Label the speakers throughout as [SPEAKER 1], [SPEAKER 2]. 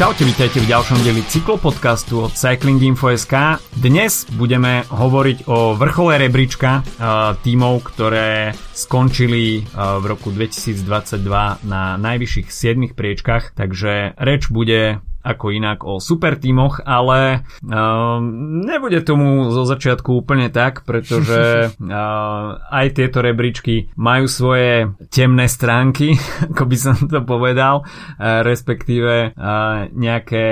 [SPEAKER 1] Čaute, vítajte v ďalšom deli cyklopodcastu od Cycling Info.sk. Dnes budeme hovoriť o vrchole rebríčka uh, tímov, ktoré skončili uh, v roku 2022 na najvyšších 7 priečkach, takže reč bude ako inak o super tímoch, ale uh, nebude tomu zo začiatku úplne tak, pretože uh, aj tieto rebríčky majú svoje temné stránky, ako by som to povedal, uh, respektíve uh, nejaké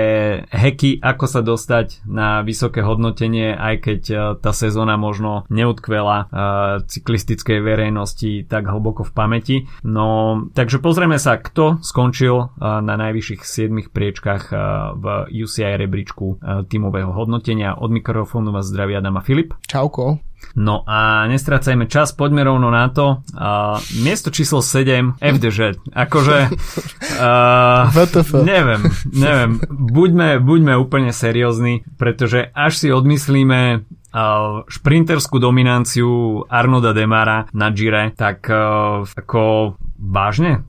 [SPEAKER 1] heky, ako sa dostať na vysoké hodnotenie, aj keď uh, tá sezóna možno neutkvela uh, cyklistickej verejnosti tak hlboko v pamäti. No, takže pozrieme sa, kto skončil uh, na najvyšších 7 priečkach v UCI rebríčku tímového hodnotenia. Od mikrofónu vás zdraví Adam a Filip.
[SPEAKER 2] Čauko.
[SPEAKER 1] No a nestracajme čas, poďme rovno na to. Uh, miesto číslo 7, FDŽ. Akože, uh, neviem, neviem. Buďme, buďme úplne seriózni, pretože až si odmyslíme šprinterskú dominanciu Arnoda Demara na Gire, tak uh, ako vážne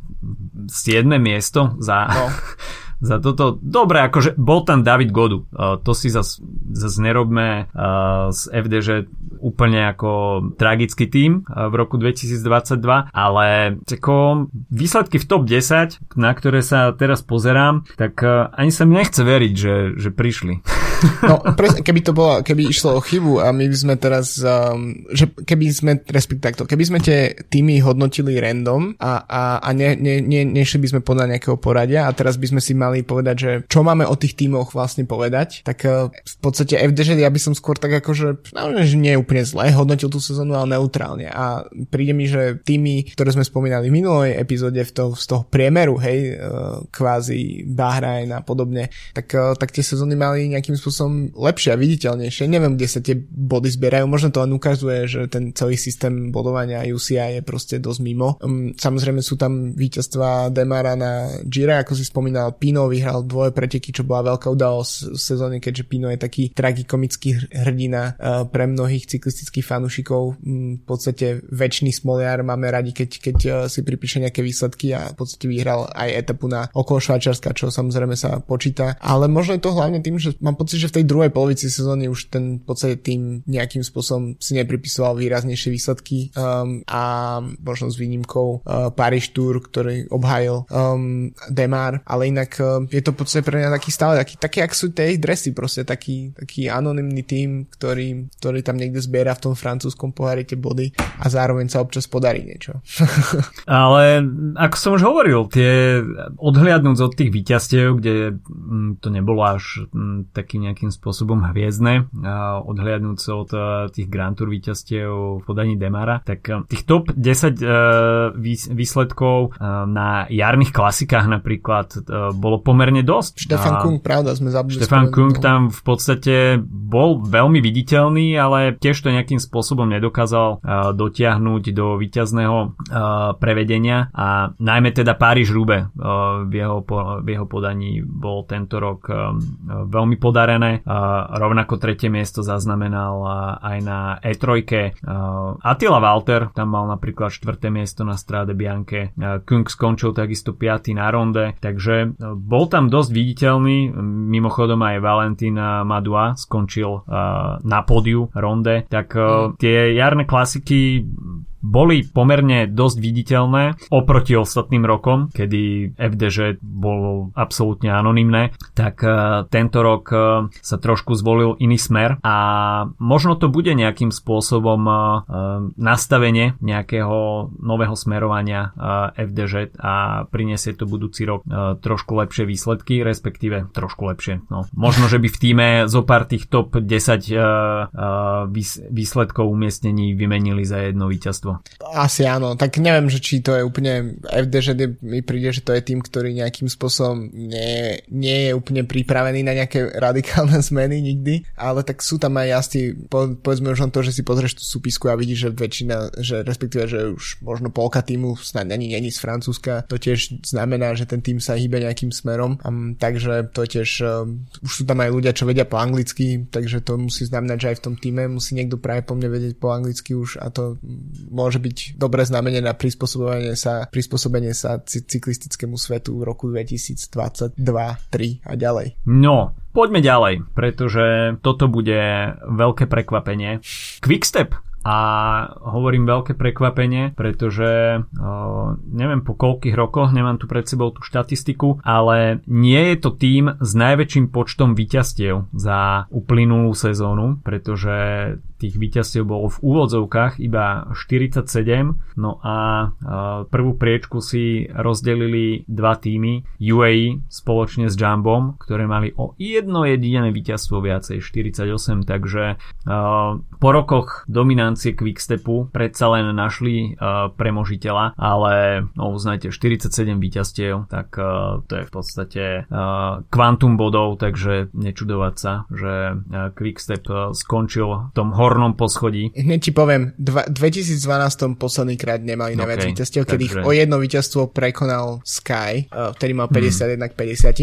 [SPEAKER 1] 7. miesto za... No za toto. Dobre, akože bol tam David Godu. Uh, to si zase zas nerobme uh, z FD, že úplne ako tragický tým uh, v roku 2022, ale ako výsledky v top 10, na ktoré sa teraz pozerám, tak uh, ani sa mi nechce veriť, že, že prišli.
[SPEAKER 2] No, presne, keby to bolo, keby išlo o chybu a my by sme teraz, um, že keby sme, respekt takto, keby sme tie týmy hodnotili random a, a, a ne, ne, ne, nešli by sme podľa nejakého poradia a teraz by sme si mali povedať, že čo máme o tých týmoch vlastne povedať, tak uh, v podstate FDŽ ja by som skôr tak akože, no, že nie je úplne zle, hodnotil tú sezónu, ale neutrálne a príde mi, že týmy, ktoré sme spomínali v minulej epizóde v to, z toho priemeru, hej, uh, kvázi Bahrain a podobne, tak, uh, tak tie sezóny mali nejakým spôsobom lepšie a viditeľnejšie. Neviem, kde sa tie body zbierajú, možno to len ukazuje, že ten celý systém bodovania UCI je proste dosť mimo. Um, samozrejme sú tam víťazstva Demara na Gira, ako si spomínal, Pino vyhral dvoje preteky, čo bola veľká udalosť v sezóne, keďže Pino je taký tragikomický hrdina uh, pre mnohých cyklistických fanúšikov. Um, v podstate väčší smoliar máme radi, keď, keď uh, si pripíše nejaké výsledky a v podstate vyhral aj etapu na okolo Švajčiarska, čo samozrejme sa počíta. Ale možno je to hlavne tým, že mám pocit, že v tej druhej polovici sezóny už ten v podstate tým nejakým spôsobom si nepripisoval výraznejšie výsledky um, a možno s výnimkou uh, Paris Tour, ktorý obhajil um, Demar, ale inak uh, je to v podstate pre mňa taký stále taký, taký ak sú tie dresy, proste taký, taký anonymný tým, ktorý, ktorý tam niekde zbiera v tom francúzskom pohári tie body a zároveň sa občas podarí niečo.
[SPEAKER 1] ale ako som už hovoril, tie odhliadnúť od tých víťazstiev, kde mm, to nebolo až mm, taký nejakým spôsobom hviezdne, odhliadnúť sa od tých Grand Tour víťazstiev v podaní Demara, tak tých top 10 e, výsledkov e, na jarných klasikách napríklad e, bolo pomerne dosť.
[SPEAKER 2] Štefan Kung, pravda, sme zabudli.
[SPEAKER 1] Štefan Kung tam v podstate bol veľmi viditeľný, ale tiež to nejakým spôsobom nedokázal dotiahnuť do víťazného prevedenia a najmä teda Páriž Rube v jeho, v jeho podaní bol tento rok veľmi podarené. Rovnako tretie miesto zaznamenal aj na E3. Attila Walter tam mal napríklad štvrté miesto na Strade Bianche. Kung skončil takisto 5. na ronde, takže bol tam dosť viditeľný. Mimochodom aj Valentín Madua skončil na podiu ronde, tak tie jarné klasiky boli pomerne dosť viditeľné oproti ostatným rokom, kedy FDŽ bol absolútne anonymné, tak uh, tento rok uh, sa trošku zvolil iný smer a možno to bude nejakým spôsobom uh, nastavenie nejakého nového smerovania FDŽ a priniesie to budúci rok trošku lepšie výsledky, respektíve trošku lepšie. No, možno, že by v týme zo pár tých top 10 uh, uh, výsledkov umiestnení vymenili za jedno víťazstvo
[SPEAKER 2] víťazstvo. Asi áno, tak neviem, že či to je úplne FD, že mi príde, že to je tým, ktorý nejakým spôsobom nie, nie je úplne pripravený na nejaké radikálne zmeny nikdy, ale tak sú tam aj jazdci, po, povedzme už len to, že si pozrieš tú súpisku a vidíš, že väčšina, že respektíve, že už možno polka týmu snad není, není z Francúzska, to tiež znamená, že ten tým sa hýbe nejakým smerom, um, takže to tiež, um, už sú tam aj ľudia, čo vedia po anglicky, takže to musí znamenať, že aj v tom týme musí niekto práve po mne vedieť po anglicky už a to môže byť dobré znamenie na prispôsobenie sa, prispôsobenie sa cyklistickému svetu v roku 2022, 3 a ďalej.
[SPEAKER 1] No, Poďme ďalej, pretože toto bude veľké prekvapenie. Quickstep a hovorím veľké prekvapenie, pretože uh, neviem po koľkých rokoch, nemám tu pred sebou tú štatistiku, ale nie je to tým s najväčším počtom výťastiev za uplynulú sezónu, pretože tých víťazstiev bolo v úvodzovkách iba 47, no a prvú priečku si rozdelili dva týmy, UAE spoločne s Jumbom, ktoré mali o jedno jediné víťazstvo viacej, 48, takže po rokoch dominancie Quickstepu predsa len našli premožiteľa, ale no uznajte 47 víťazstiev, tak to je v podstate kvantum bodov, takže nečudovať sa, že Quickstep skončil v tom hor hornom poschodí.
[SPEAKER 2] Hneď ti poviem, dva, 2012 posledný krát nemali okay, najviac víťazstiev, kedy takže... o jedno víťazstvo prekonal Sky, uh, ktorý mal 51 hmm. k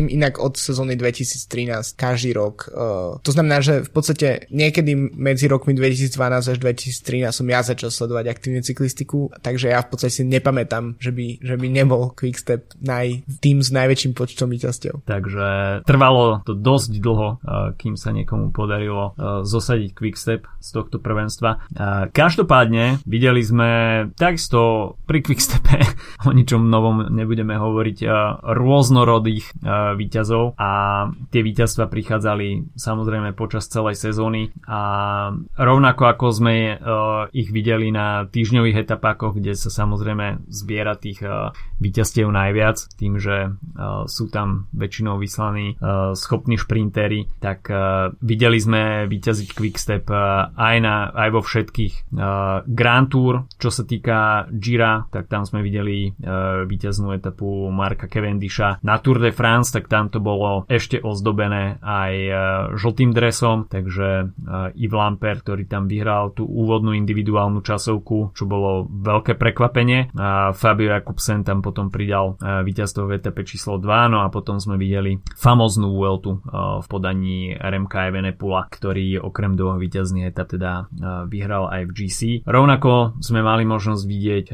[SPEAKER 2] 50. Inak od sezóny 2013 každý rok. Uh, to znamená, že v podstate niekedy medzi rokmi 2012 až 2013 som ja začal sledovať aktívne cyklistiku, takže ja v podstate nepamätám, že by, že by nebol Quickstep naj, tým s najväčším počtom víťazstiev.
[SPEAKER 1] Takže trvalo to dosť dlho, uh, kým sa niekomu podarilo uh, zosadiť Quickstep z tohto prvenstva. Každopádne videli sme takisto pri Quickstepe o ničom novom nebudeme hovoriť rôznorodých výťazov a tie víťazstva prichádzali samozrejme počas celej sezóny a rovnako ako sme ich videli na týždňových etapákoch, kde sa samozrejme zbiera tých víťazstiev najviac tým, že sú tam väčšinou vyslaní schopní šprintery, tak videli sme víťaziť Quickstep aj, na, aj vo všetkých Grand Tour, čo sa týka Gira, tak tam sme videli víťaznú etapu Marka Cavendisha. Na Tour de France, tak tam to bolo ešte ozdobené aj žltým dresom, takže Yves Lampert, ktorý tam vyhral tú úvodnú individuálnu časovku, čo bolo veľké prekvapenie. A Fabio Jakobsen tam potom pridal uh, víťazstvo v etape číslo 2, no a potom sme videli famoznú Vueltu uh, v podaní Remka Evenepula, ktorý okrem dvoch víťazných etap teda vyhral aj v GC. Rovnako sme mali možnosť vidieť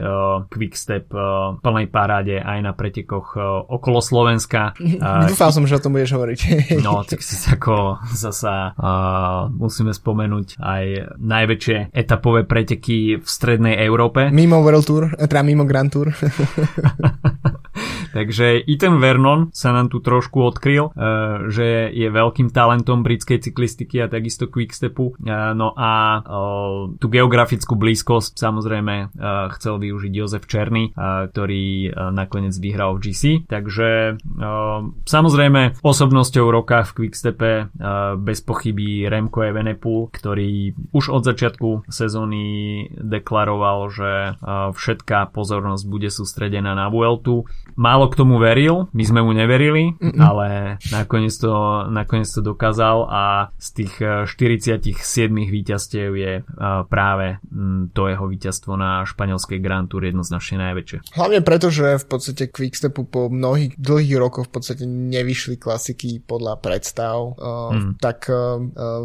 [SPEAKER 1] Quickstep v plnej paráde aj na pretekoch okolo Slovenska.
[SPEAKER 2] Dúfal som, že o tom budeš hovoriť.
[SPEAKER 1] no, tak si ako zasa uh, musíme spomenúť aj najväčšie etapové preteky v strednej Európe.
[SPEAKER 2] Mimo World Tour, teda mimo Grand Tour.
[SPEAKER 1] Takže Ethan Vernon sa nám tu trošku odkryl, uh, že je veľkým talentom britskej cyklistiky a takisto quickstepu. Uh, no a tú geografickú blízkosť samozrejme chcel využiť Jozef Černý, uh, ktorý nakoniec vyhral v GC. Takže samozrejme osobnosťou roka v quickstepe bez pochyby Remco Evenepoel, ktorý už od začiatku sezóny deklaroval, že uh, všetká pozornosť bude sústredená na Vueltu. Málo k tomu veril, my sme mu neverili, Mm-mm. ale nakoniec to, nakoniec to dokázal a z tých 47 eh, víťazstiev je eh, práve to jeho víťazstvo na španielskej Grand Tour jednoznačne najväčšie.
[SPEAKER 2] Hlavne preto, že v podstate Quickstepu po mnohých dlhých rokoch v podstate nevyšli klasiky podľa predstav, mm. tak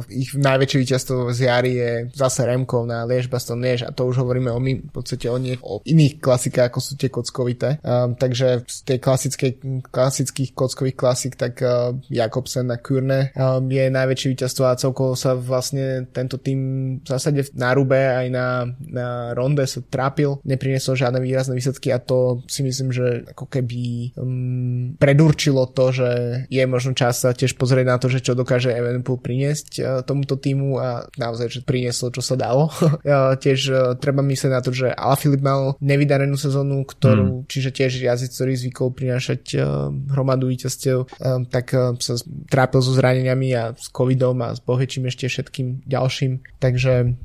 [SPEAKER 2] ich najväčšie víťazstvo z jary je zase Remkov na Liež Baston Liež a to už hovoríme o, my, v podstate o, nie, o iných klasikách ako sú tie kockovité. takže z tej klasickej, klasických kockových klasik, tak uh, Jakobsen na Kurne uh, je najväčšie víťazstvo a celkovo sa vlastne tento tým v zásade na Rube aj na, na Ronde sa trápil, neprinesol žiadne výrazné výsledky a to si myslím, že ako keby um, predurčilo to, že je možno čas sa tiež pozrieť na to, že čo dokáže Evenepoel priniesť uh, tomuto týmu a naozaj, že prinieslo, čo sa dalo. tiež uh, treba myslieť na to, že Alaphilippe mal nevydarenú sezónu, ktorú, hmm. čiže tiež jazyc, ktorý zvykol prinášať uh, hromadu víťazstiev, uh, tak sa trápil so zraneniami a s covidom a s bohečím ešte všetkým ďalším. Takže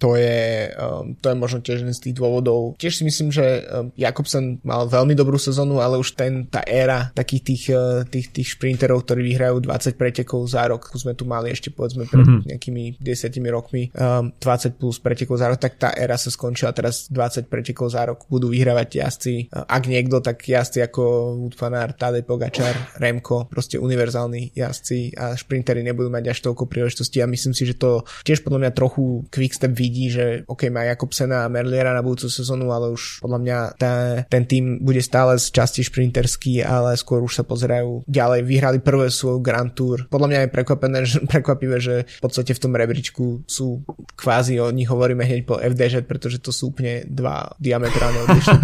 [SPEAKER 2] to je, um, to je možno tiež jeden z tých dôvodov. Tiež si myslím, že um, Jakobsen mal veľmi dobrú sezónu, ale už ten, tá éra takých tých, uh, tých, tých šprinterov, ktorí vyhrajú 20 pretekov za rok, sme tu mali ešte povedzme pred mm-hmm. nejakými 10 rokmi um, 20 plus pretekov za rok, tak tá éra sa skončila teraz 20 pretekov za rok budú vyhrávať jazdci. Ak niekto, tak jazdci ako Wood Fanár, Tadej Pogačar, Remko, proste univerzálni jazdci a šprintery nebudú mať až toľko príležitostí a myslím si, že to tiež podľa mňa trochu Quickstep vidí, že OK, má Jakobsena a Merliera na budúcu sezónu, ale už podľa mňa tá, ten tým bude stále z časti šprinterský, ale skôr už sa pozerajú ďalej. Vyhrali prvé svoju Grand Tour. Podľa mňa je prekvapené, že, prekvapivé, že v podstate v tom rebríčku sú kvázi o nich hovoríme hneď po FDŽ, pretože to sú úplne dva diametrálne odlišné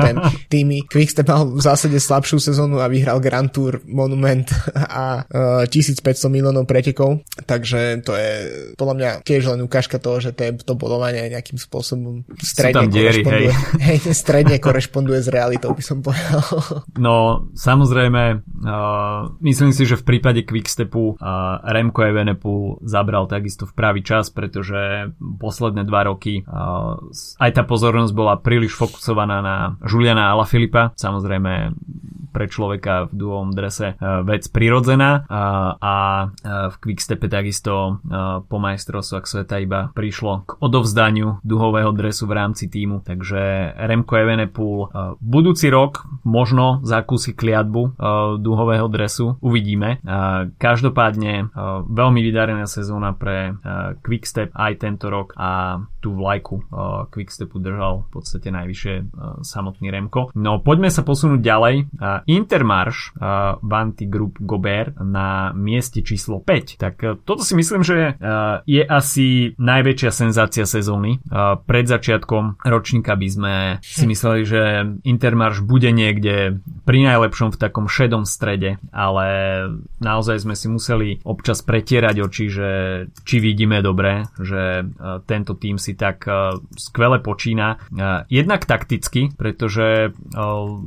[SPEAKER 2] týmy. Quickstep mal v zásade slabšiu sezónu a vyhral Grand Tour, Monument a uh, 1500 miliónov pretekov, takže to je podľa mňa tiež len ukážka toho, že to, to bodovanie nejakým spôsobom stredne korešponduje, hej. hej, stredne korešponduje s realitou, by som povedal.
[SPEAKER 1] No, samozrejme, uh, myslím si, že v prípade Quickstepu uh, Remco Evenepoel zabral takisto v pravý čas, pretože posledné dva roky uh, aj tá pozornosť bola príliš fokusovaná na Juliana Alaphilippa, samozrejme pre človeka v duovom drese uh, vec prirodzená uh, a uh, v Quickstepe takisto po majstrovstvách sveta iba prišlo k odovzdaniu duhového dresu v rámci týmu, takže Remco Evenepoel uh, budúci rok možno zakúsi kliatbu uh, duhového dresu, uvidíme. Uh, každopádne veľmi vydarená sezóna pre Quickstep aj tento rok a tú vlajku Quickstepu držal v podstate najvyššie samotný Remko. No poďme sa posunúť ďalej. Intermarš Banty Group Gobert na mieste číslo 5. Tak toto si myslím, že je asi najväčšia senzácia sezóny. Uh, pred začiatkom ročníka by sme si mysleli, že Intermarš bude niekde pri najlepšom v takom šedom strede, ale naozaj sme si museli občas pretierať oči, že či vidíme dobre, že uh, tento tým si tak uh, skvele počína. Uh, jednak takticky, pretože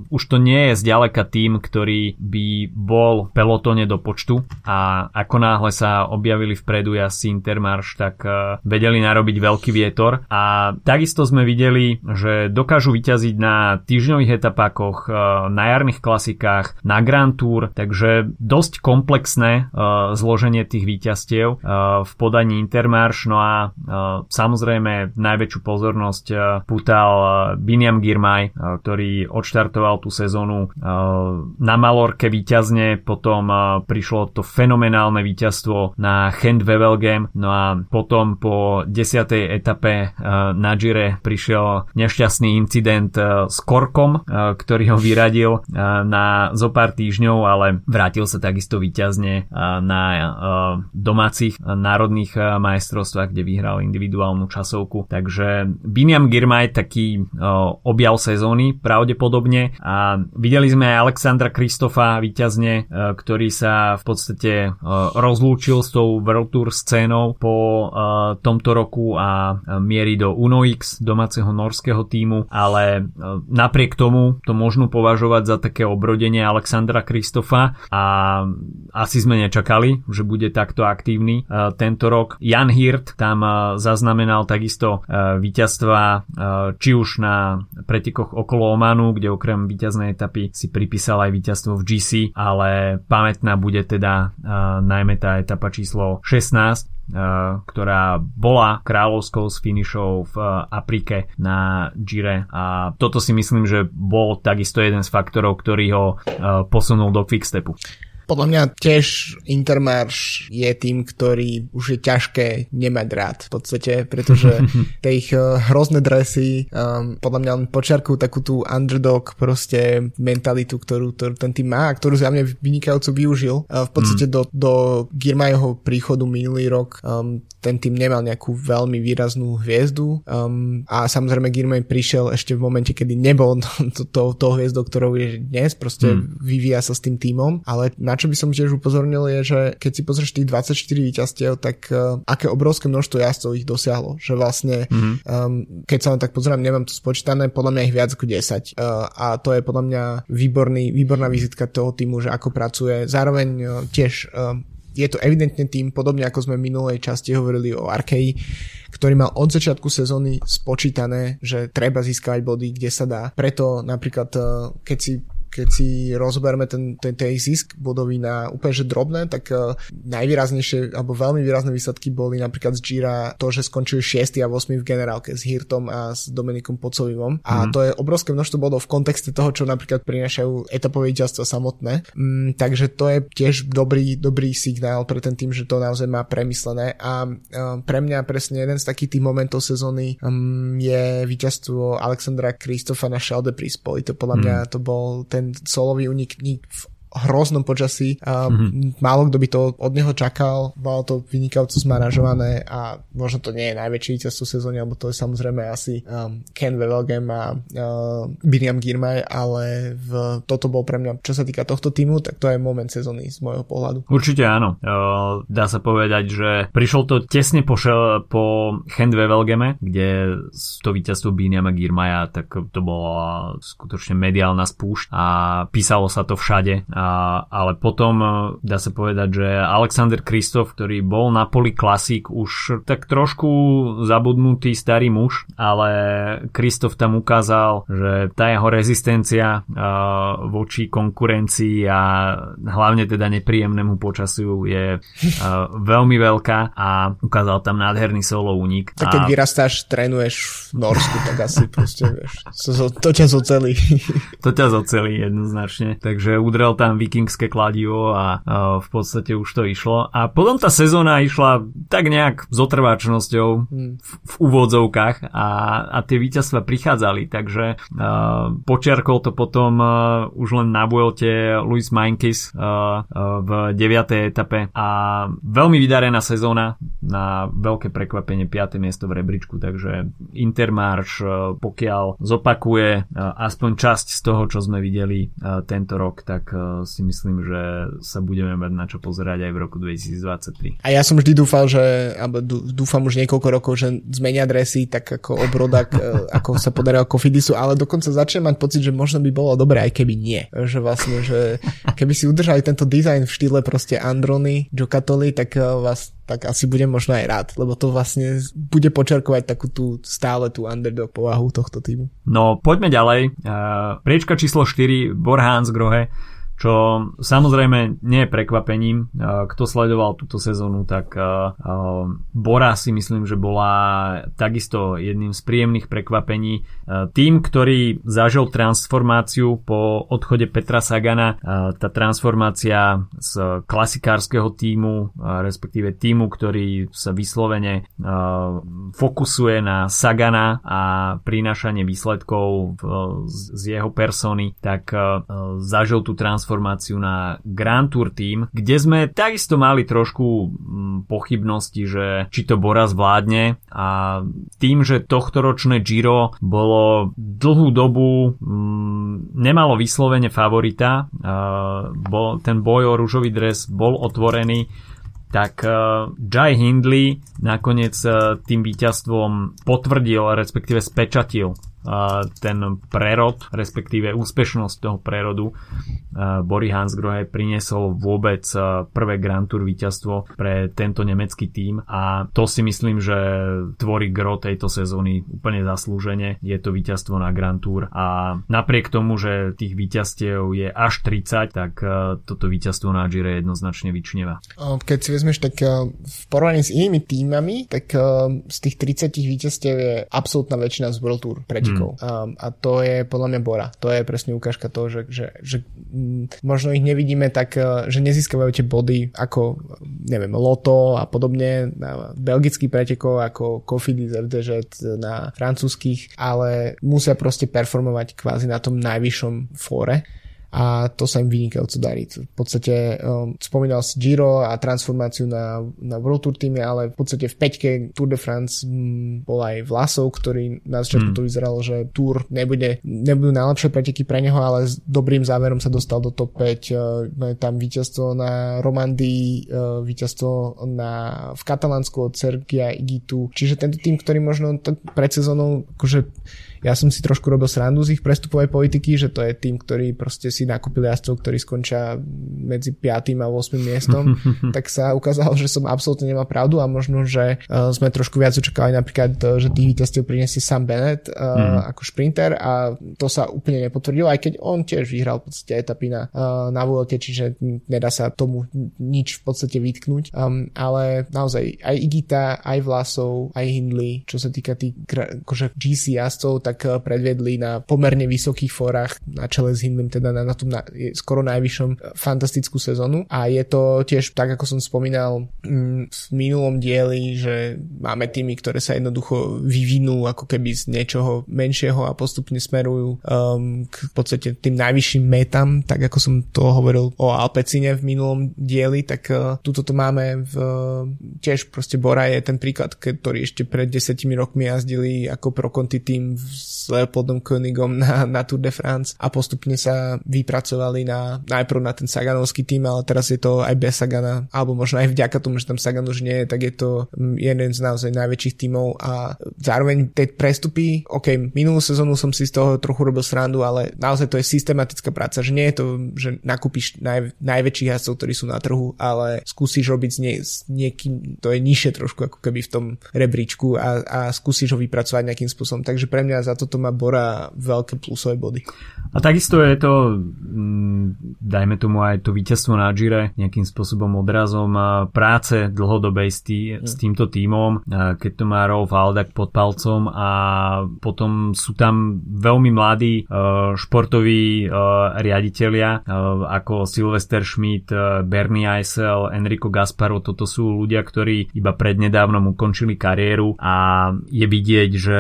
[SPEAKER 1] už to nie je zďaleka tým, ktorý by bol pelotone do počtu a ako náhle sa objavili vpredu jazdci Intermarš, tak vedeli narobiť veľký vietor a takisto sme videli, že dokážu vyťaziť na týždňových etapákoch, uh, na jarných klasikách, na Grand Tour, takže dosť komplexné uh, zloženie tých víťazstiev uh, v podaní Intermarš, no a samozrejme najväčšiu pozornosť putal Biniam Girmay, ktorý odštartoval tú sezónu na Malorke víťazne, potom prišlo to fenomenálne víťazstvo na Hand Wevelgem, no a potom po 10. etape na Gire prišiel nešťastný incident s Korkom, ktorý ho vyradil na zo pár týždňov, ale vrátil sa takisto víťazne na domácich národných majstrovstvách, kde vyhral individuálnu časovku. Takže Biniam Girmay taký objav sezóny pravdepodobne a videli sme aj Alexandra Kristofa víťazne, e, ktorý sa v podstate rozlúčil s tou World Tour scénou po tomto roku a mierí do UNOX, domáceho norského týmu, ale napriek tomu to možno považovať za také obrodenie Alexandra Kristofa a asi sme nečakali, že bude takto aktívny tento rok. Jan Hirt tam zaznamenal takisto víťazstva či už na pretekoch okolo Omanu, kde okrem víťaznej etapy si pripísal aj víťazstvo v GC, ale pamätná bude teda najmä tá etapa číslo 16, Uh, ktorá bola kráľovskou s finišou v uh, Aprike na Gire a toto si myslím, že bol takisto jeden z faktorov, ktorý ho uh, posunul do quickstepu.
[SPEAKER 2] Podľa mňa tiež Intermarš je tým, ktorý už je ťažké nemať rád v podstate, pretože tie ich uh, hrozné dresy um, podľa mňa len počiarkujú takú tú underdog proste mentalitu, ktorú, ktorú ten tým má a ktorú mňa vynikajúco využil. Uh, v podstate mm. do, do Girmajho príchodu minulý rok um, ten tým nemal nejakú veľmi výraznú hviezdu um, a samozrejme Girmay prišiel ešte v momente, kedy nebol to, to, to hviezdou, ktorou je dnes, proste mm. vyvíja sa s tým týmom, ale na čo by som tiež upozornil je, že keď si pozrieš tých 24 víťazstiev, tak uh, aké obrovské množstvo jazdcov ich dosiahlo, že vlastne mm. um, keď sa len tak pozerám, nemám to spočítané, podľa mňa ich viac ako 10 uh, a to je podľa mňa výborný, výborná vizitka toho týmu, že ako pracuje. Zároveň uh, tiež uh, je to evidentne tým, podobne ako sme v minulej časti hovorili o Arkei, ktorý mal od začiatku sezóny spočítané, že treba získať body, kde sa dá. Preto napríklad, eh, keď si keď si rozoberme ten, ten, ten zisk bodový na úplne že drobné, tak uh, najvýraznejšie alebo veľmi výrazné výsledky boli napríklad z Gira to, že skončili 6. a 8. v generálke s Hirtom a s Dominikom Pocovivom a mm. to je obrovské množstvo bodov v kontexte toho, čo napríklad prinášajú etapové víťazstva samotné. Mm, takže to je tiež dobrý, dobrý signál pre ten tým, že to naozaj má premyslené a uh, pre mňa presne jeden z takých tých momentov sezóny um, je víťazstvo Alexandra Kristofa na Šalde Prispoli. To podľa mňa mm. to bol ten solový unik v hroznom počasí. A mm-hmm. Málo kto by to od neho čakal, malo to vynikajúco zmanažované a možno to nie je najväčšie víťazstvo sezóny, alebo to je samozrejme asi um, Ken Wevelgem a uh, Biriam Girmay, ale v, toto bol pre mňa, čo sa týka tohto týmu, tak to je moment sezóny z môjho pohľadu.
[SPEAKER 1] Určite áno. Uh, dá sa povedať, že prišlo to tesne po, šel, po Ken Wevelgeme, kde to víťazstvo Biriama Girmaya, tak to bola skutočne mediálna spúšť a písalo sa to všade a ale potom e, dá sa povedať, že Alexander Kristof, ktorý bol na poli klasík už tak trošku zabudnutý starý muž, ale Kristof tam ukázal, že tá jeho rezistencia uh, voči konkurencii a hlavne teda nepríjemnému počasiu je uh, veľmi veľká a ukázal tam nádherný solo únik.
[SPEAKER 2] Tak keď a... vyrastáš, trénuješ v Norsku, tak asi proste vieš, to ťa zocelí.
[SPEAKER 1] to ťa zocelí jednoznačne. Takže udrel tam tam vikingské kladivo a, v podstate už to išlo. A potom tá sezóna išla tak nejak s otrváčnosťou hmm. v, v úvodzovkách a, a tie víťazstva prichádzali, takže a, počiarkol to potom už len na Vuelte Luis Mainkis v 9. etape a veľmi vydarená sezóna na veľké prekvapenie 5. miesto v rebríčku, takže Intermarš pokiaľ zopakuje aspoň časť z toho, čo sme videli tento rok, tak si myslím, že sa budeme mať na čo pozerať aj v roku 2023.
[SPEAKER 2] A ja som vždy dúfal, že, alebo dúfam už niekoľko rokov, že zmenia dresy tak ako obrodak, e, ako sa podarilo Kofidisu, ale dokonca začnem mať pocit, že možno by bolo dobré, aj keby nie. Že vlastne, že keby si udržali tento dizajn v štýle proste Androny, Jokatoli, tak e, vás tak asi budem možno aj rád, lebo to vlastne bude počarkovať takú tú stále tú underdog povahu tohto týmu.
[SPEAKER 1] No, poďme ďalej. Uh, priečka číslo 4, Borhans Grohe čo samozrejme nie je prekvapením. Kto sledoval túto sezónu, tak Bora si myslím, že bola takisto jedným z príjemných prekvapení. Tým, ktorý zažil transformáciu po odchode Petra Sagana, tá transformácia z klasikárskeho týmu, respektíve týmu, ktorý sa vyslovene fokusuje na Sagana a prinášanie výsledkov z jeho persony, tak zažil tú transformáciu transformáciu na Grand Tour Team, kde sme takisto mali trošku mm, pochybnosti, že či to Bora zvládne a tým, že tohtoročné Giro bolo dlhú dobu mm, nemalo vyslovene favorita, ten boj o rúžový dres bol otvorený tak uh, Jai Hindley nakoniec uh, tým víťazstvom potvrdil, respektíve spečatil ten prerod, respektíve úspešnosť toho prerodu Bory Hansgrohe priniesol vôbec prvé Grand Tour víťazstvo pre tento nemecký tím a to si myslím, že tvorí gro tejto sezóny úplne zaslúžene. Je to víťazstvo na Grand Tour a napriek tomu, že tých víťazstiev je až 30, tak toto víťazstvo na Gire jednoznačne vyčneva.
[SPEAKER 2] Keď si vezmeš, tak v porovnaní s inými týmami, tak z tých 30 víťazstiev je absolútna väčšina z World Tour preč jazykom. Mm. Um, a to je podľa mňa Bora. To je presne ukážka toho, že, že, že m, možno ich nevidíme tak, e, že nezískavajú tie body ako, neviem, Loto a podobne na belgických pretekov ako Cofidis, FDŽ na francúzských, ale musia proste performovať kvázi na tom najvyššom fóre a to sa im vynikajúco darí. V podstate um, spomínal si Giro a transformáciu na, na World Tour týme, ale v podstate v peťke Tour de France m, bol aj Vlasov, ktorý na začiatku mm. to vyzeralo, že Tour nebude, nebudú najlepšie preteky pre neho, ale s dobrým záverom sa dostal do top 5. Uh, tam víťazstvo na Romandii, uh, víťazstvo na, v Katalánsku od Sergia Igitu. Čiže tento tým, ktorý možno pred sezónou akože ja som si trošku robil srandu z ich prestupovej politiky, že to je tým, ktorý proste si nakúpili jazdcov, ktorí skončia medzi 5. a 8. miestom, tak sa ukázalo, že som absolútne nemal pravdu a možno, že uh, sme trošku viac očakávali napríklad, uh, že tých víťazstiev priniesie Sam Bennett mm. ako šprinter a to sa úplne nepotvrdilo, aj keď on tiež vyhral v podstate etapy na, na Vuelte, čiže nedá sa tomu nič v podstate vytknúť. Um, ale naozaj aj Igita, aj Vlasov, aj Hindley, čo sa týka tých akože GC jazdcov, tak uh, predviedli na pomerne vysokých fórach na čele s Hindleym, teda na, na tom na, skoro najvyššom uh, fantastickú sezónu. A je to tiež tak, ako som spomínal mm, v minulom dieli, že máme týmy, ktoré sa jednoducho vyvinú ako keby z niečoho menšieho a postupne smerujú um, k v podstate tým najvyšším metam, tak ako som to hovoril o Alpecine v minulom dieli, tak uh, tuto to máme v, tiež proste Bora je ten príklad, ktorý ešte pred desetimi rokmi jazdili ako pro Conti tým s Leopoldom Königom na, na Tour de France a postupne sa vypracovali na, najprv na ten Saganovský tým, ale teraz je to aj bez Sagana, alebo možno aj vďaka tomu, že tam Sagan už nie je, tak je to mm, jeden z naozaj najväčších tímov a zároveň tie prestupy, ok, minulú sezónu som si z toho trochu robil srandu, ale naozaj to je systematická práca, že nie je to, že nakúpiš naj, najväčších jazdcov, ktorí sú na trhu, ale skúsiš robiť s, nie, s niekým, to je nižšie trošku ako keby v tom rebríčku a, a skúsiš ho vypracovať nejakým spôsobom. Takže pre mňa za toto má Bora veľké plusové body.
[SPEAKER 1] A takisto je to, mm, dajme tomu aj to víťazstvo na Gire nejakým spôsobom odrazom práce dlhodobej s, tý, s týmto tímom, keď to má Rolf Aldak pod palcom a potom sú tam veľmi mladí e, športoví e, riaditeľia e, ako Sylvester Schmidt, Bernie Eisel, Enrico Gasparo, toto sú ľudia, ktorí iba prednedávnom ukončili kariéru a je vidieť, že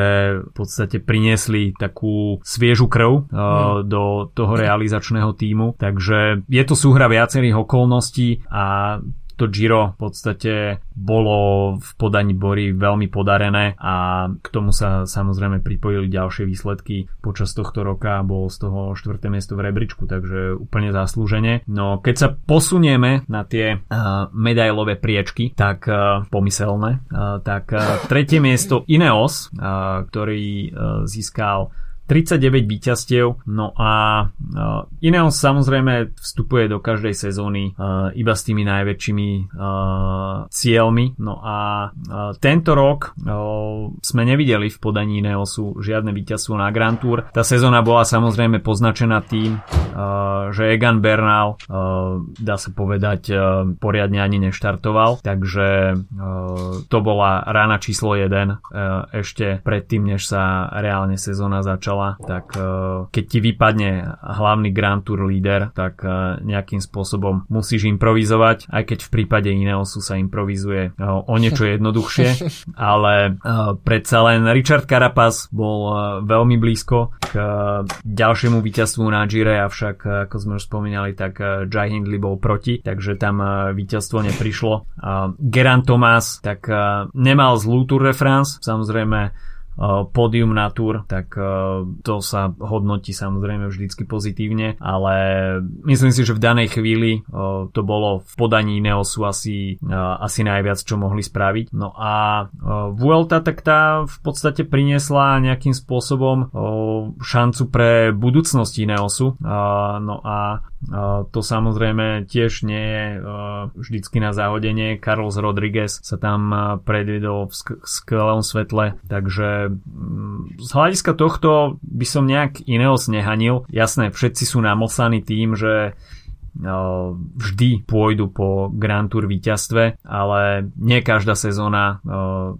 [SPEAKER 1] v podstate priniesli takú sviežu krv mm do toho realizačného týmu. Takže je to súhra viacerých okolností a to Giro v podstate bolo v podaní Bory veľmi podarené a k tomu sa samozrejme pripojili ďalšie výsledky počas tohto roka bolo z toho 4. miesto v rebríčku, takže úplne zaslúžene. No keď sa posunieme na tie uh, medailové priečky, tak uh, pomyselné, uh, tak uh, tretie miesto Ineos, uh, ktorý uh, získal 39 víťazstiev, no a uh, Ineos samozrejme vstupuje do každej sezóny uh, iba s tými najväčšími uh, cieľmi, no a tento rok sme nevideli v podaní Ineosu žiadne víťazstvo na Grand Tour. Tá sezóna bola samozrejme poznačená tým, že Egan Bernal, dá sa povedať, poriadne ani neštartoval, takže to bola rána číslo 1 uh, ešte predtým, než sa reálne sezóna začala začala, tak e, keď ti vypadne hlavný Grand Tour líder, tak e, nejakým spôsobom musíš improvizovať, aj keď v prípade Ineosu sa improvizuje e, o niečo jednoduchšie, ale predsa len Richard Carapaz bol veľmi blízko k ďalšiemu víťazstvu na Gire, avšak ako sme už spomínali, tak Jai Hindley bol proti, takže tam víťazstvo neprišlo. Geran Thomas tak nemal zlú Tour de France, samozrejme pódium na Tour, tak to sa hodnotí samozrejme vždycky pozitívne, ale myslím si, že v danej chvíli to bolo v podaní Neosu asi, asi najviac, čo mohli spraviť. No a Vuelta tak tá v podstate priniesla nejakým spôsobom šancu pre budúcnosť Neosu. No a to samozrejme tiež nie je vždycky na záhodenie. Carlos Rodriguez sa tam predvedol v skvelom svetle, takže z hľadiska tohto by som nejak iného snehanil. Jasné, všetci sú namosaní tým, že vždy pôjdu po Grand Tour víťazstve, ale nie každá sezóna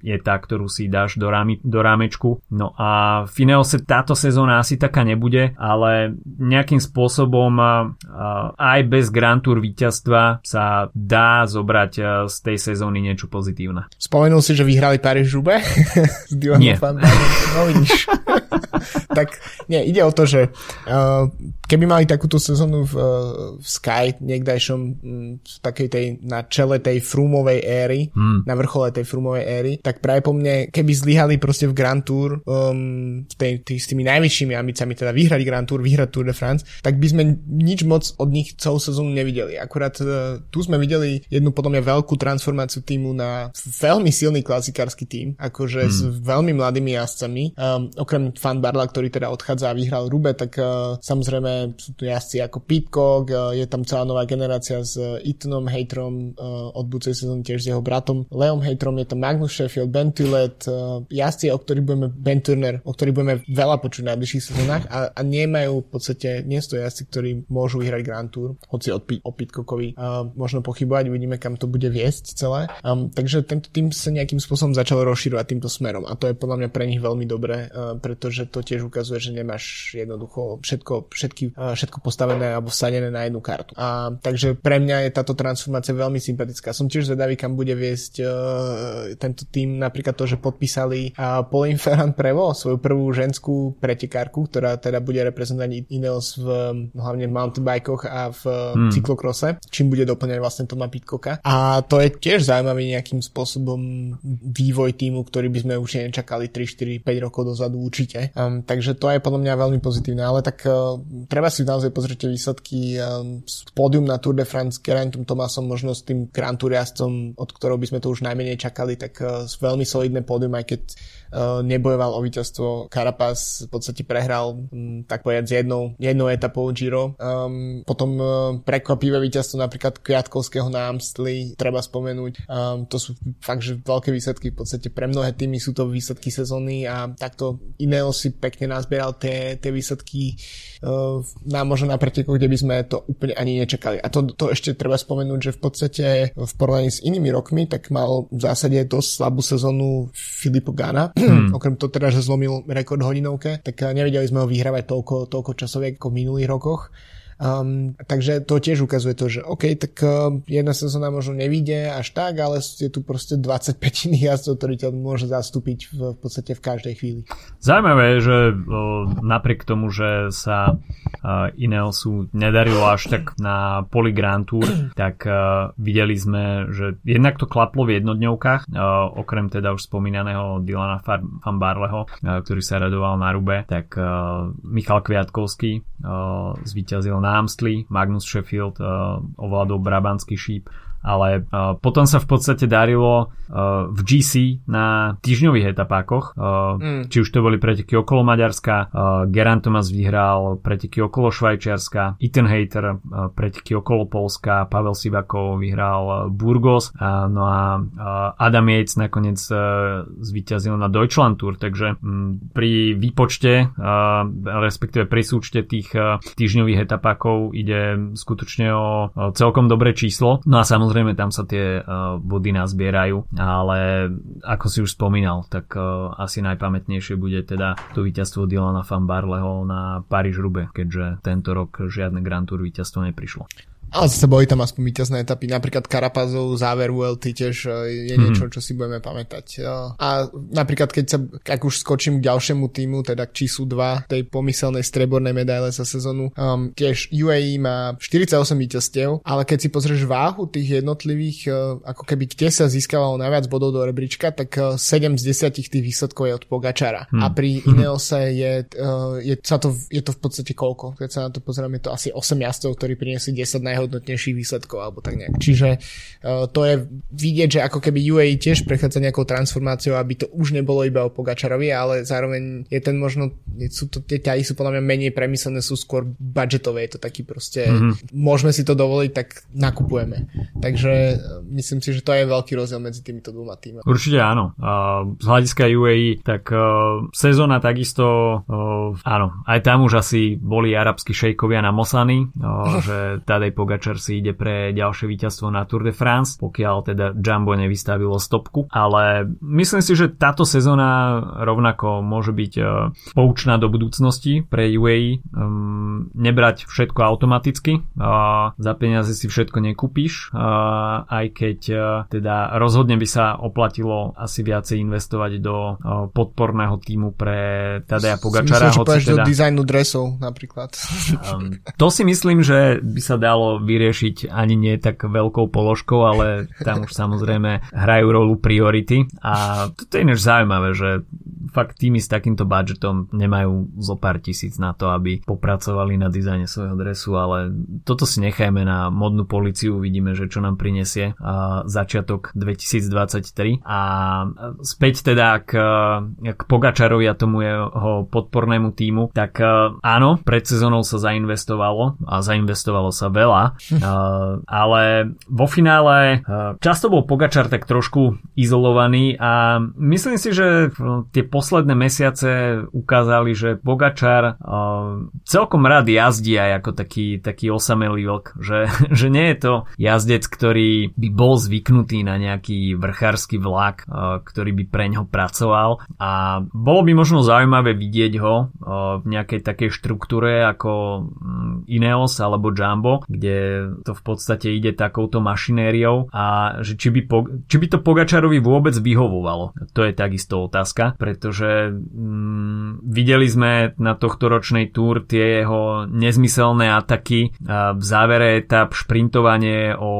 [SPEAKER 1] je tá, ktorú si dáš do, rámi, do rámečku. No a v Ineose táto sezóna asi taká nebude, ale nejakým spôsobom aj bez Grand Tour víťazstva sa dá zobrať z tej sezóny niečo pozitívne.
[SPEAKER 2] Spomenul si, že vyhrali Paríž-Roubaix s
[SPEAKER 1] Nie.
[SPEAKER 2] No vidíš. tak nie, ide o to, že uh, keby mali takúto sezónu v, v Sky niekdajšom mm, v takej tej, na čele tej frumovej éry, hmm. na vrchole tej frumovej éry, tak práve po mne, keby zlyhali proste v Grand Tour um, tej, tý, s tými najvyššími ambíciami, teda vyhrať Grand Tour, vyhrať Tour de France, tak by sme nič moc od nich celú sezónu nevideli. Akurát uh, tu sme videli jednu podľa mňa veľkú transformáciu týmu na veľmi silný klasikársky tým, akože hmm. s veľmi mladými jazdcami. Um, okrem Fan Barla, ktorý teda odchádza a vyhral Rube, tak uh, samozrejme sú tu jazdci ako Pitcock, je tam celá nová generácia s Ethanom Haterom od budúcej sezóny tiež s jeho bratom Leom Haterom, je tam Magnus Sheffield, Ben Tillet, jazdci, o ktorých budeme, Ben Turner, o ktorých budeme veľa počuť v najbližších sezónach a, a nemajú v podstate, nie sú jazdci, ktorí môžu vyhrať Grand Tour, hoci od, o Pitcockovi uh, možno pochybovať, uvidíme, kam to bude viesť celé. Um, takže tento tým sa nejakým spôsobom začal rozširovať týmto smerom a to je podľa mňa pre nich veľmi dobré, uh, pretože to tiež ukazuje, že nemáš jednoducho všetko, všetky, uh, všetko postavené alebo vsadené na jednu kartu. A, takže pre mňa je táto transformácia veľmi sympatická. Som tiež zvedavý, kam bude viesť uh, tento tým, napríklad to, že podpísali uh, Pauline Ferrand Prevo, svoju prvú ženskú pretekárku, ktorá teda bude reprezentovať Ineos v, hlavne v mountainbikoch a v hmm. cyklokrose, čím bude doplňať vlastne Toma Pitcocka. A to je tiež zaujímavý nejakým spôsobom vývoj týmu, ktorý by sme už nečakali 3, 4, 5 rokov dozadu určite. Um, takže to je podľa mňa veľmi pozitívne, ale tak uh, treba si naozaj pozrieť výsledky um, pódium na Tour de France Gerantom Tomasom, možno s tým Grand Tour jazdcom, od ktorého by sme to už najmenej čakali, tak uh, veľmi solidné pódium, aj keď uh, nebojoval o víťazstvo. Carapaz v podstate prehral, um, tak povedať, jednou, jednou etapou Giro. Um, potom uh, prekvapivé víťazstvo napríklad Kviatkovského na Amstli, treba spomenúť. Um, to sú fakt, že veľké výsledky v podstate pre mnohé týmy sú to výsledky sezóny a takto Ineo si pekne nazbieral tie, tie výsledky na možno na pretekoch, kde by sme to úplne ani nečakali. A to, to ešte treba spomenúť, že v podstate v porovnaní s inými rokmi, tak mal v zásade dosť slabú sezónu Filipo Gana. Hmm. Okrem toho teda, že zlomil rekord hodinovke, tak nevideli sme ho vyhrávať toľko, toľko časoviek ako v minulých rokoch. Um, takže to tiež ukazuje to, že OK, tak uh, jedna sezóna možno nevíde až tak, ale je tu proste 25 iných jazdcov, ktorí ťa môže zastúpiť v, v podstate v každej chvíli.
[SPEAKER 1] Zaujímavé je, že uh, napriek tomu, že sa uh, Ineosu nedarilo až tak na poli Grand Tour, tak uh, videli sme, že jednak to klaplo v jednodňovkách, uh, okrem teda už spomínaného Dylana Van Barleho, uh, ktorý sa radoval na Rube, tak uh, Michal Kviatkovský uh, zvíťazil na Amstli, Magnus Sheffield uh, ovládol Brabantský šíp ale uh, potom sa v podstate darilo uh, v GC na týždňových etapákoch, uh, mm. či už to boli preteky okolo Maďarska, uh, Geran Thomas vyhral preteky okolo Švajčiarska, Ethan Hater uh, preteky okolo Polska, Pavel Sivakov vyhral Burgos, uh, no a uh, Adam Yates nakoniec uh, zvíťazil na Deutschland Tour, takže um, pri výpočte, uh, respektíve pri súčte tých uh, týždňových etapákov ide skutočne o uh, celkom dobré číslo. No a samozrejme samozrejme tam sa tie uh, body nazbierajú, ale ako si už spomínal, tak uh, asi najpamätnejšie bude teda to víťazstvo Dylana Van Barleho na Paríž-Rube, keďže tento rok žiadne Grand Tour víťazstvo neprišlo.
[SPEAKER 2] Ale zase boli tam aspoň víťazné etapy, napríklad Karapazov záver VLT tiež e, je niečo, čo si budeme pamätať. E, a napríklad keď sa, ak už skočím k ďalšiemu týmu, teda k číslu 2 tej pomyselnej strebornej medaile za sezónu, um, tiež UAE má 48 víťazstiev, ale keď si pozrieš váhu tých jednotlivých, uh, ako keby kde sa získavalo najviac bodov do rebríčka, tak uh, 7 z 10 tých výsledkov je od Pogačara. Hmm. A pri Ineose je, je, sa to, je to v podstate koľko? Keď sa na to pozrieme, je to asi 8 jazdcov, ktorí priniesli 10 najho najhodnotnejších výsledkov alebo tak nejak. Čiže uh, to je vidieť, že ako keby UAE tiež prechádza nejakou transformáciou, aby to už nebolo iba o Pogačarovi, ale zároveň je ten možno, sú to, tie ťahy sú podľa mňa menej premyslené, sú skôr budgetové, je to taký proste, mm-hmm. môžeme si to dovoliť, tak nakupujeme. Takže uh, myslím si, že to je veľký rozdiel medzi týmito dvoma týmami.
[SPEAKER 1] Určite áno. Z hľadiska UAE, tak uh, sezóna takisto, áno, aj tam už asi boli arabskí šejkovia na Mosany, že Tadej Pogačar Pogačar si ide pre ďalšie víťazstvo na Tour de France, pokiaľ teda Jumbo nevystavilo stopku, ale myslím si, že táto sezóna rovnako môže byť uh, poučná do budúcnosti pre UAE. Um, nebrať všetko automaticky, uh, za peniaze si všetko nekúpiš, uh, aj keď teda rozhodne by sa oplatilo asi viacej investovať do podporného týmu pre Tadeja Pogačara.
[SPEAKER 2] Myslím, že teda, do dizajnu dresov napríklad.
[SPEAKER 1] Um, to si myslím, že by sa dalo vyriešiť ani nie tak veľkou položkou, ale tam už samozrejme hrajú rolu priority. A to je ináč zaujímavé, že fakt týmy s takýmto budžetom nemajú zo pár tisíc na to, aby popracovali na dizajne svojho dresu, ale toto si nechajme na modnú policiu, vidíme, že čo nám prinesie začiatok 2023 a späť teda k, k Pogačarovi a tomu jeho podpornému týmu, tak áno, pred sezónou sa zainvestovalo a zainvestovalo sa veľa, ale vo finále často bol Pogačar tak trošku izolovaný a myslím si, že tie posledné mesiace ukázali, že Bogačar uh, celkom rád jazdí aj ako taký, taký osamelý vlk, že, že nie je to jazdec, ktorý by bol zvyknutý na nejaký vrchársky vlak, ktorý by pre ňo pracoval. A bolo by možno zaujímavé vidieť ho v nejakej takej štruktúre ako um, Ineos alebo Jumbo, kde to v podstate ide takouto mašinériou a že či by, po, či by to Pogačarovi vôbec vyhovovalo. To je takisto otázka, pretože mm, videli sme na tohto ročnej túr tie jeho nezmyselné ataky v závere etap šprintovanie o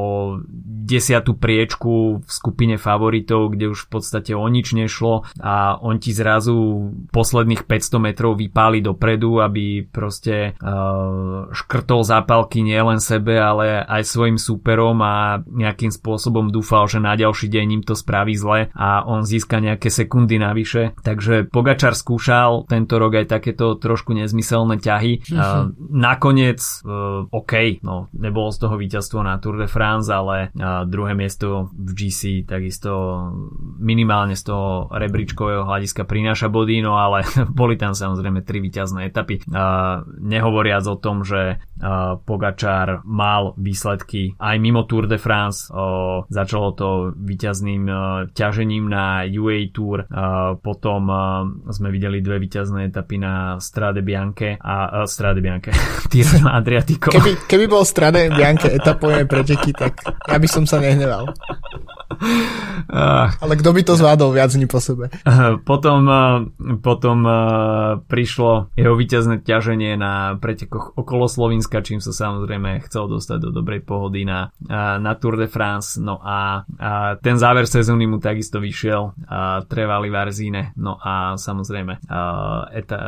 [SPEAKER 1] desiatú priečku v skupine favoritov, kde už v podstate o nič nešlo a on ti zrazu posledných 500 metrov vypáli dopredu, aby proste uh, škrtol zápalky nielen sebe, ale aj svojim súperom a nejakým spôsobom dúfal, že na ďalší deň im to spraví zle a on získa nejaké sekundy navyše. Takže Pogačar skúšal tento rok aj takéto trošku nezmyselné ťahy. Uh, nakoniec uh, OK, no nebolo z toho víťazstvo na Tour de France, ale uh, druhé miesto v GC takisto minimálne z toho rebríčkového hľadiska prináša body, no ale boli tam samozrejme tri víťazné etapy. Uh, nehovoriac o tom, že Pogačar mal výsledky aj mimo Tour de France. Začalo to víťazným uh, ťažením na UA Tour, potom sme videli dve víťazné etapy na Strade Bianche a Strade Bianche, Tirreno Adriatico.
[SPEAKER 2] Keby, keby bol Strade Bianche etapové preteky, tak ja by som sa nehneval. Ale kto by to zvládol viac dní po sebe?
[SPEAKER 1] Potom, potom prišlo jeho víťazné ťaženie na pretekoch okolo Slovenska, čím sa samozrejme chcel dostať do dobrej pohody na, na Tour de France. No a, a ten záver sezóny mu takisto vyšiel. A trevali Varzíne. No a samozrejme eta,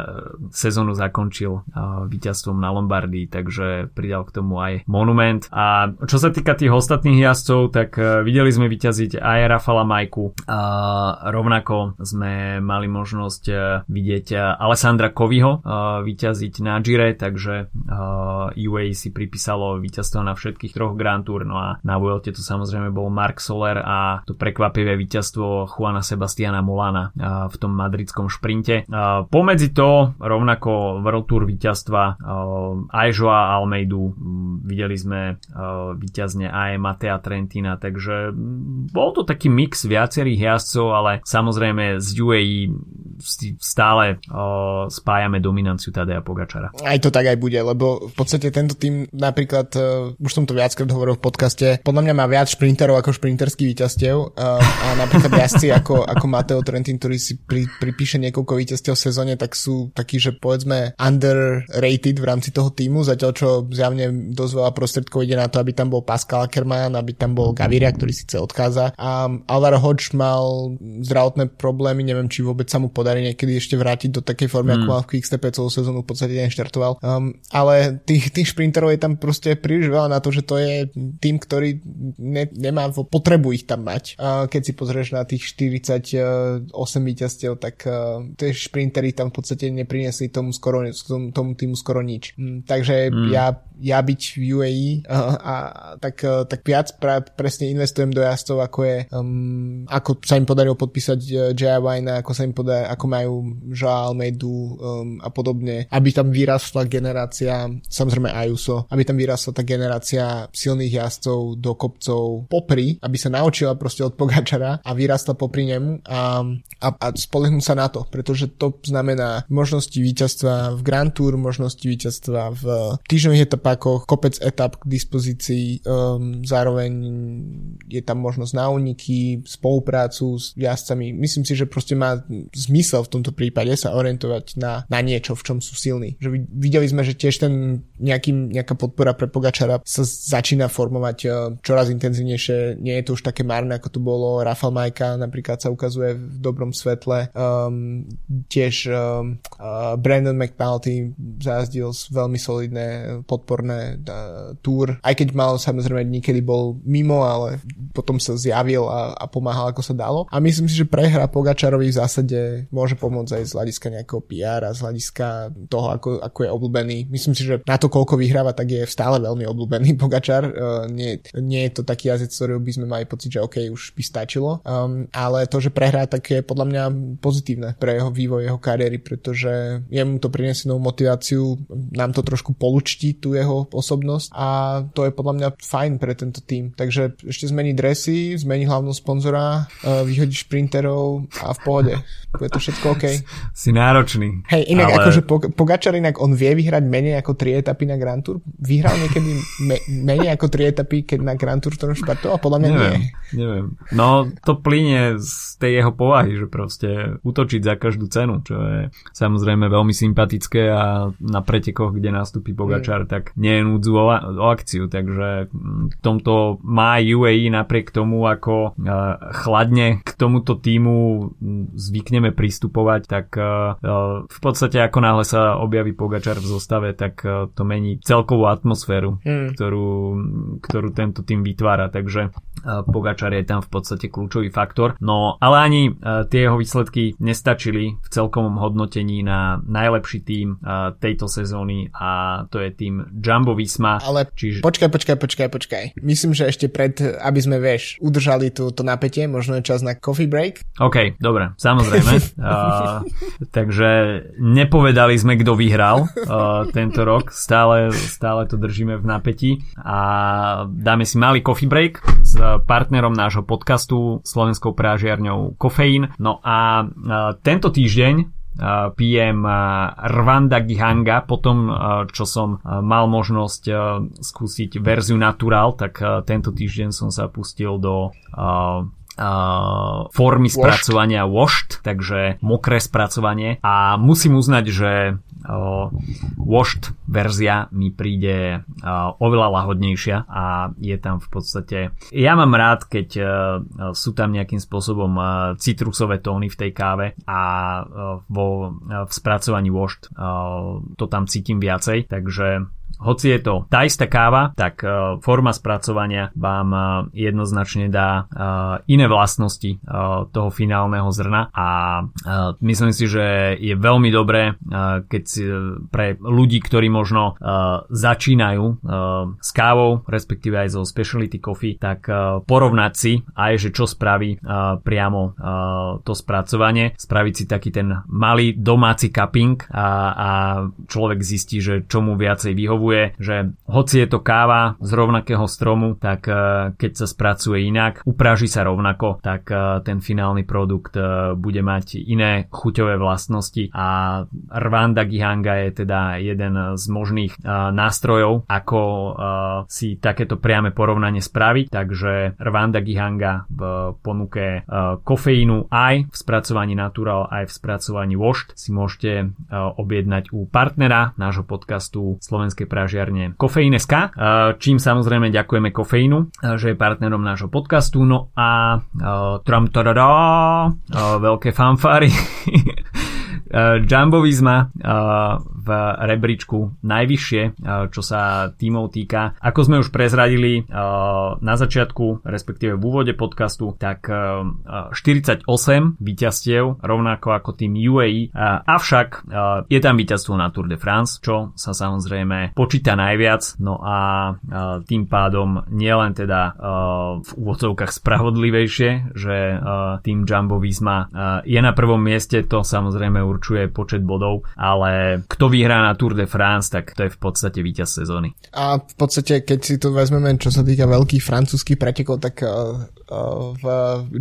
[SPEAKER 1] sezónu zakončil víťazstvom na Lombardii, takže pridal k tomu aj monument. A čo sa týka tých ostatných jazdcov, tak videli sme víťaz vyťaziť aj Rafala Majku. A rovnako sme mali možnosť e, vidieť e, Alessandra Koviho e, vyťaziť na Gire, takže UA si pripísalo víťazstvo na všetkých troch Grand Tour, no a na Vuelte to samozrejme bol Mark Soler a to prekvapivé víťazstvo Juana Sebastiana Molana v tom madridskom šprinte. Pomedzi to rovnako World Tour víťazstva aj Joa Almeidu, videli sme víťazne aj Matea Trentina, takže bol to taký mix viacerých jazdcov, ale samozrejme z UAE stále o, spájame dominanciu Tadeja Pogačara.
[SPEAKER 2] Aj to tak aj bude, lebo v podstate tento tým napríklad, uh, už som to viackrát hovoril v podcaste, podľa mňa má viac šprinterov ako šprinterských víťazstiev uh, a napríklad jazdci ako, ako Mateo Trentin, ktorý si pri, pripíše niekoľko víťazstiev v sezóne, tak sú takí, že povedzme underrated v rámci toho týmu, zatiaľ čo zjavne dosť veľa prostriedkov ide na to, aby tam bol Pascal Ackermann, aby tam bol Gaviria, ktorý síce odchádza a Alvaro Hodge mal zdravotné problémy, neviem, či vôbec sa mu podarí niekedy ešte vrátiť do takej formy, mm. ako hmm. mal v Quickstepe celú sezónu, v podstate neštartoval. Um, ale tých, tých šprinterov je tam proste príliš veľa na to, že to je tým, ktorý ne, nemá potrebu ich tam mať. Uh, keď si pozrieš na tých 48 víťazstiev, tak uh, tie šprintery tam v podstate nepriniesli tomu, skoro, tomu, tomu týmu skoro nič. Um, takže mm. ja, ja byť v UAE uh, a tak, uh, tak viac pra, presne investujem do jazdcov, ako je um, ako sa im podarilo podpísať uh, Jaya Wine, ako sa im podarilo, ako majú Joa Almeidu um, a podobne, aby tam vyrastla generácia, samozrejme Ayuso, aby tam vyrastla tá generácia silných jazdcov do kopcov popri, aby sa naučila proste od Pogačara a vyrastla popri nemu a, a, a spolehnúť sa na to, pretože to znamená možnosti víťazstva v Grand Tour, možnosti víťazstva v týždňových etapákoch, kopec etap k dispozícii, um, zároveň je tam možnosť na úniky, spoluprácu s jazdcami. Myslím si, že proste má zmysel v tomto prípade sa orientovať na, na niečo, v čom sú silní. Že videli sme, že tiež ten nejaký, nejaká podpora pre Pogačara sa začína formovať uh, čoraz intenzívnejšie. Nie je to už také márne, ako to bolo. Rafael Majka napríklad sa ukazuje v dobrom svetle. Um, tiež um, uh, Brandon McNulty zajazdil veľmi solidné podporné uh, túr. Aj keď mal samozrejme niekedy bol mimo, ale potom sa zjavil a, a pomáhal ako sa dalo. A myslím si, že prehra Pogačarovi v zásade môže pomôcť aj z hľadiska nejakého PR a z hľadiska toho, ako, ako je obľúbený. Myslím si, že na to, koľko vyhráva, tak je stále veľmi obľúbený Pogačar. Uh, nie, nie je to taký jazyc, ktorý by sme mali pocit, že OK, už by stačilo. Um, ale to, že prehrá, tak je podľa mňa pozitívne pre jeho vývoj, jeho kariéry, pretože jemu to prinesie novú motiváciu, nám to trošku polučtí tú jeho osobnosť a to je podľa mňa fajn pre tento tým. Takže ešte zmení dresy, zmení hlavnú sponzora, uh, vyhodí šprinterov a v pohode. Bude to všetko OK.
[SPEAKER 1] Si náročný.
[SPEAKER 2] Hej, inak ale... akože Pogačar inak on vie vyhrať menej ako 3 etapy na Grand Tour. Vyhral niekedy me, menej ako 3 etapy, keď na Grand Tour to štartoval? Podľa mňa
[SPEAKER 1] neviem,
[SPEAKER 2] nie.
[SPEAKER 1] Neviem. No to plyne z tej jeho povahy, že proste útočiť za každú cenu, čo je samozrejme veľmi sympatické a na pretekoch, kde nastúpi Pogačar, mm. tak nie je núdzu o, o akciu, takže v tomto má UAE napriek tomu, ako chladne k tomuto týmu zvykneme pristupovať, tak v podstate ako náhle sa objaví Pogačar v zostave, tak to mení celkovú atmosféru, mm. ktorú, ktorú tento tým vytvára, takže Pogačar je tam v podstate kľúčový faktor. No ale ani tie jeho výsledky nestačili v celkovom hodnotení na najlepší tým tejto sezóny a to je tým Jumbo Visma.
[SPEAKER 2] Ale čiže... počkaj, počkaj, počkaj, počkaj. Myslím, že ešte pred, aby sme, vieš, udržali tú, to napätie, možno je čas na coffee break.
[SPEAKER 1] OK, dobre, samozrejme. uh, takže nepovedali sme, kto vyhral uh, tento rok. Stále, stále to držíme v napätí a dáme si malý coffee break s partnerom nášho podcastu slovenskou prážiarňou Kofeín. No a uh, tento týždeň pijem Rwanda Gihanga potom čo som mal možnosť skúsiť verziu Natural tak tento týždeň som sa pustil do uh, formy washed. spracovania washed, takže mokré spracovanie a musím uznať, že uh, washed verzia mi príde uh, oveľa lahodnejšia a je tam v podstate ja mám rád, keď uh, sú tam nejakým spôsobom uh, citrusové tóny v tej káve a uh, vo, uh, v spracovaní washed uh, to tam cítim viacej, takže hoci je to tá istá káva, tak uh, forma spracovania vám uh, jednoznačne dá uh, iné vlastnosti toho finálneho zrna. A myslím si, že je veľmi dobré, keď si, pre ľudí, ktorí možno začínajú s kávou, respektíve aj zo specialty coffee, tak porovnať si aj, že čo spraví priamo to spracovanie, spraviť si taký ten malý domáci cupping a, a človek zistí, že čo mu viacej vyhovuje vyhovuje, že hoci je to káva z rovnakého stromu, tak e, keď sa spracuje inak, upraží sa rovnako, tak e, ten finálny produkt e, bude mať iné chuťové vlastnosti. A Rwanda Gihanga je teda jeden z možných nástrojov, ako si takéto priame porovnanie spraviť, takže Rwanda Gihanga v ponuke kofeínu aj v spracovaní natural, aj v spracovaní washed si môžete objednať u partnera nášho podcastu Slovenskej pražiarne Kofeín.sk, čím samozrejme ďakujeme Kofeínu, že je partnerom nášho podcastu. No a tram veľké fanfáry Uh, Jumbo Visma uh, v rebríčku najvyššie, uh, čo sa tímov týka. Ako sme už prezradili na začiatku, respektíve v úvode podcastu, tak 48 víťazstiev, rovnako ako tým UAE, avšak je tam víťazstvo na Tour de France, čo sa samozrejme počíta najviac, no a tým pádom nielen teda v úvodzovkách spravodlivejšie, že tým Jumbo Visma je na prvom mieste, to samozrejme určuje počet bodov, ale kto vyhrá na Tour de France, tak to je v podstate víťaz sezóny.
[SPEAKER 2] A v podstate, keď si to vezmeme, čo sa týka veľkých francúzských pretekov, tak uh, uh, v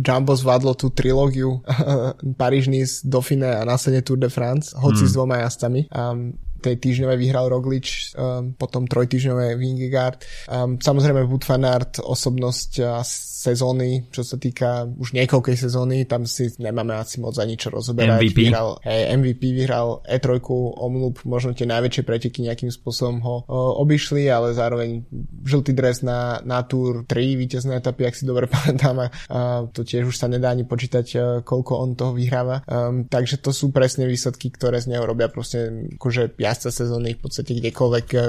[SPEAKER 2] Jumbo zvládlo tú trilógiu uh, Paríž, Nice, Dauphiné a následne Tour de France, hoci hmm. s dvoma jazdcami. Um, tej týždňové vyhral Roglič, um, potom trojtýždňové Vingegaard. Um, samozrejme Wood van Aert, osobnosť uh, sezóny, čo sa týka už niekoľkej sezóny, tam si nemáme asi moc ani čo rozoberať.
[SPEAKER 1] MVP.
[SPEAKER 2] Vyhral, hey, MVP vyhral E3, omlup, možno tie najväčšie preteky nejakým spôsobom ho uh, obišli, ale zároveň žltý dres na, na Tour 3 víťazné etapy, ak si dobre pamätám a uh, to tiež už sa nedá ani počítať, uh, koľko on toho vyhráva. Um, takže to sú presne výsledky, ktoré z neho robia proste akože jazdca sezóny v podstate kdekoľvek, eh,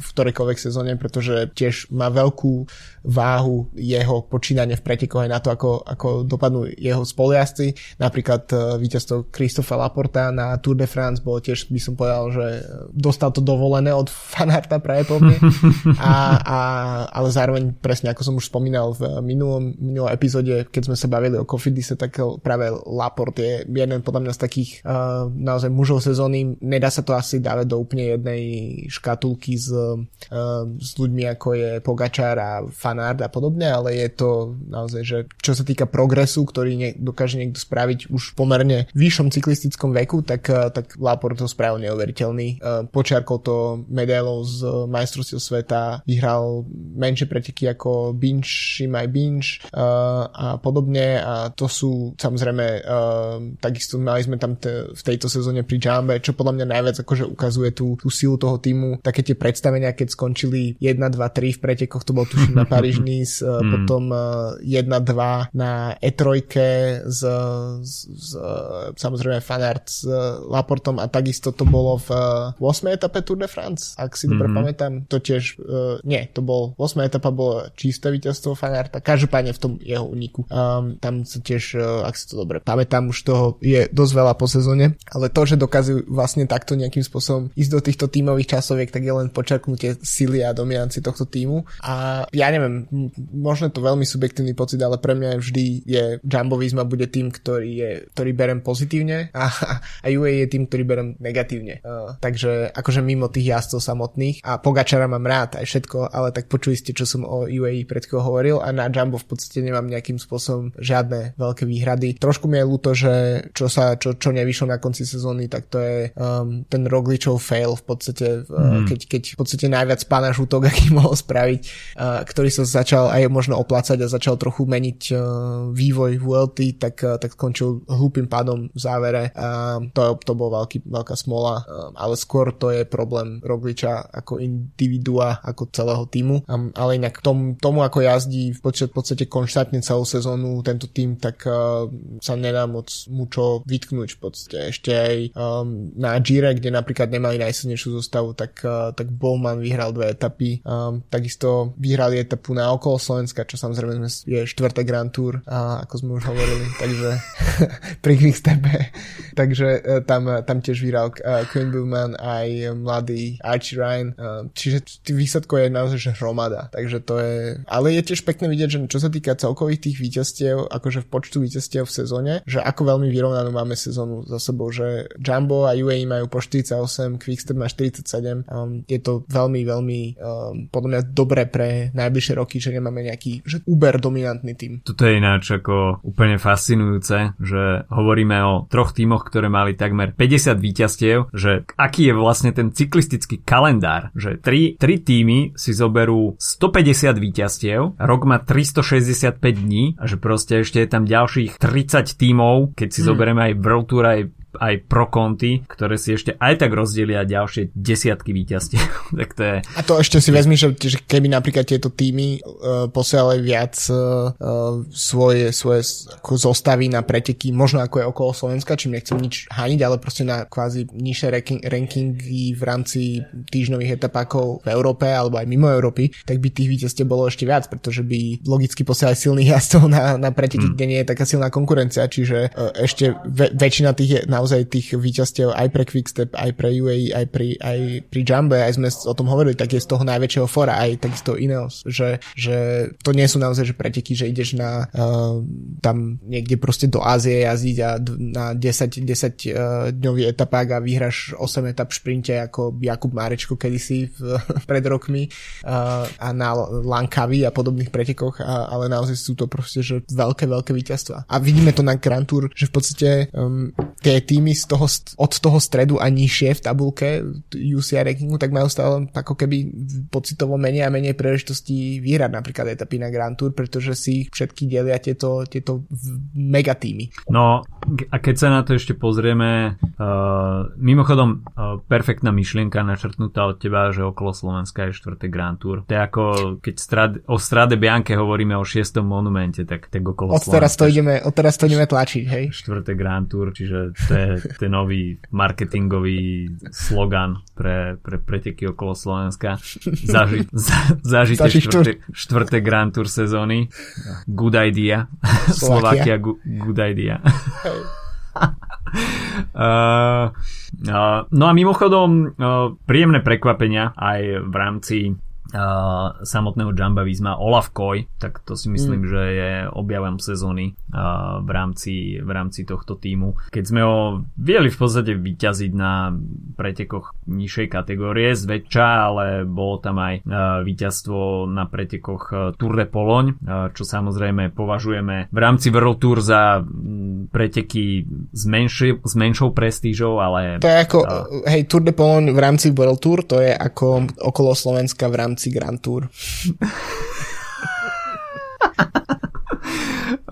[SPEAKER 2] v ktorejkoľvek sezóne, pretože tiež má veľkú váhu jeho počínanie v pretekoch aj na to, ako, ako dopadnú jeho spoliazci. Napríklad uh, víťazstvo Christopha Laporta na Tour de France bolo tiež, by som povedal, že dostal to dovolené od fanarta práve po mne. A, a, ale zároveň presne, ako som už spomínal v minulom, minulom epizóde, keď sme sa bavili o Cofidise, tak práve Laport je jeden podľa mňa z takých uh, naozaj mužov sezóny. Nedá sa to asi dávať do úplne jednej škatulky s, uh, s ľuďmi ako je Pogačár a Fanard a podobne, ale je to naozaj, že čo sa týka progresu, ktorý ne, dokáže niekto spraviť už pomerne vyššom cyklistickom veku, tak, uh, tak Laport to spravil neuveriteľný. Uh, počiarkol to medailou z majstrovstiev sveta, vyhral menšie preteky ako Binge, Shimai Binge uh, a podobne a to sú samozrejme takisto mali sme tam te, v tejto sezóne pri Jambe, čo podľa mňa najviac akože ukazuje tú, tú silu toho týmu. Také tie predstavenia, keď skončili 1, 2, 3 v pretekoch, to bol tuším na Paríž Nice, mm. potom uh, 1, 2 na E3 s, s, s samozrejme Fanart s Laportom a takisto to bolo v uh, 8. etape Tour de France, ak si dobre mm-hmm. pamätám. To tiež, uh, nie, to bol 8. etapa bolo čisté víťazstvo Fanarta, každopádne v tom jeho uniku. Um, tam sa tiež, uh, ak si to dobre pamätám, už toho je dosť veľa po sezóne, ale to, že dokazujú vlastne takto nejakým spôsobom ísť do týchto tímových časoviek, tak je len počaknutie sily a dominancie tohto týmu. A ja neviem, možno to veľmi subjektívny pocit, ale pre mňa vždy je Jumbo Visma bude tým, ktorý, je, ktorý berem pozitívne a, a UAE je tým, ktorý berem negatívne. Uh, takže akože mimo tých jazdcov samotných a Pogačara mám rád aj všetko, ale tak počuli ste, čo som o UAE pred hovoril a na Jumbo v podstate nemám nejakým spôsobom žiadne veľké výhrady. Trošku mi je ľúto, že čo sa, čo, čo nevyšlo na konci sezóny, tak to je um, ten Rogličov fail v podstate, mm. keď, keď v podstate najviac pána žútok, aký mohol spraviť, uh, ktorý sa začal aj možno oplácať a začal trochu meniť uh, vývoj VLT, tak, uh, tak skončil hlúpým pádom v závere. Uh, to, to bol veľký, veľká smola, ale skôr to je problém Rogliča ako individua, ako celého týmu. Ale inak tom, tomu, ako jazdí v podstate, v podstate konštantne celú sezónu tento tým, tak sa nedá moc mu čo vytknúť v podstate. Ešte aj um, na Gire, kde napríklad nemali najsilnejšiu zostavu, tak, uh, tak Bowman vyhral dve etapy. Um, takisto vyhrali etapu na okolo Slovenska, čo samozrejme je štvrté Grand Tour, uh, ako sme už hovorili, takže pri Quickstepe. takže uh, tam, tam tiež vyhral uh, Quinn Bowman aj mladý Archie Ryan. Čiže výsledkov je naozaj že hromada. Takže to je... Ale je tiež pekné vidieť, že čo sa týka celkových tých víťazstiev, akože v počtu víťazstiev v sezóne, že ako veľmi vyrovnanú máme sezónu za sebou, že Jumbo a UAE majú po 48, Quickstep má 47. Um, je to veľmi, veľmi um, podľa mňa dobré pre najbližšie roky, že nemáme nejaký že uber dominantný tým.
[SPEAKER 1] Toto je ináč ako úplne fascinujúce, že hovoríme o troch tímoch, ktoré mali takmer 50 víťazstiev, že aký je vlastne ten cyklistický kalendár, že tri, tri týmy si zoberú 150 víťazstiev, rok má 365 dní a že proste ešte je tam ďalších 30 tímov, keď si hmm. zoberieme aj World Tour, aj aj pro konty, ktoré si ešte aj tak rozdelia ďalšie desiatky víťazstiev. tak to je...
[SPEAKER 2] A to ešte si vezmi, že, že keby napríklad tieto týmy uh, posielali viac uh, svoje, svoje zostavy na preteky, možno ako je okolo Slovenska, čím nechcem nič haniť, ale proste na kvázi nižšie ranking, rankingy v rámci týždňových etapákov v Európe alebo aj mimo Európy, tak by tých víťazstiev bolo ešte viac, pretože by logicky posielali silných jazdcov na, na preteky, mm. kde nie je taká silná konkurencia, čiže uh, ešte ve, väčšina tých je na naozaj tých výťazstiev aj pre Quickstep, aj pre UAE, aj pri, aj pri Jumbe, aj sme o tom hovorili, tak je z toho najväčšieho fora, aj takisto Ineos, že, že to nie sú naozaj že preteky, že ideš na uh, tam niekde proste do Ázie jazdiť a na 10, 10 uh, dňový etapák a vyhraš 8 etap v šprinte ako Jakub Márečko kedysi v, pred rokmi uh, a na Lankavi a podobných pretekoch, a, ale naozaj sú to proste že veľké, veľké víťazstva. A vidíme to na Grand Tour, že v podstate um, tie týmy z toho, od toho stredu a nižšie v tabulke UCI rankingu, tak majú stále ako keby pocitovo menej a menej príležitostí vyhrať napríklad etapy na Grand Tour, pretože si ich všetky delia tieto, tieto megatýmy.
[SPEAKER 1] No a keď sa na to ešte pozrieme, uh, mimochodom uh, perfektná myšlienka načrtnutá od teba, že okolo Slovenska je 4. Grand Tour. To je ako keď strad, o Strade Bianche hovoríme o 6. monumente, tak, tak okolo
[SPEAKER 2] od teraz to ideme, od teraz to ideme tlačiť, hej?
[SPEAKER 1] 4. Grand Tour, čiže to je, je nový marketingový slogan pre, pre preteky okolo Slovenska. Zaži, za, zažite štvrté, štvrté Grand Tour sezóny. Good idea. Slovakia, good, good idea. Uh, uh, no a mimochodom uh, príjemné prekvapenia aj v rámci samotného Jamba Visma Olaf Koy, tak to si myslím, mm. že je objavom sezóny v, rámci, v rámci tohto týmu. Keď sme ho videli v podstate vyťaziť na pretekoch nižšej kategórie zväčša, ale bolo tam aj víťazstvo na pretekoch uh, Tour de Pologne, uh, čo samozrejme považujeme v rámci World Tour za preteky s, menši, s menšou prestížou, ale...
[SPEAKER 2] To je ako, hej, Tour de Pologne v rámci World Tour, to je ako okolo Slovenska v rámci Grand Tour.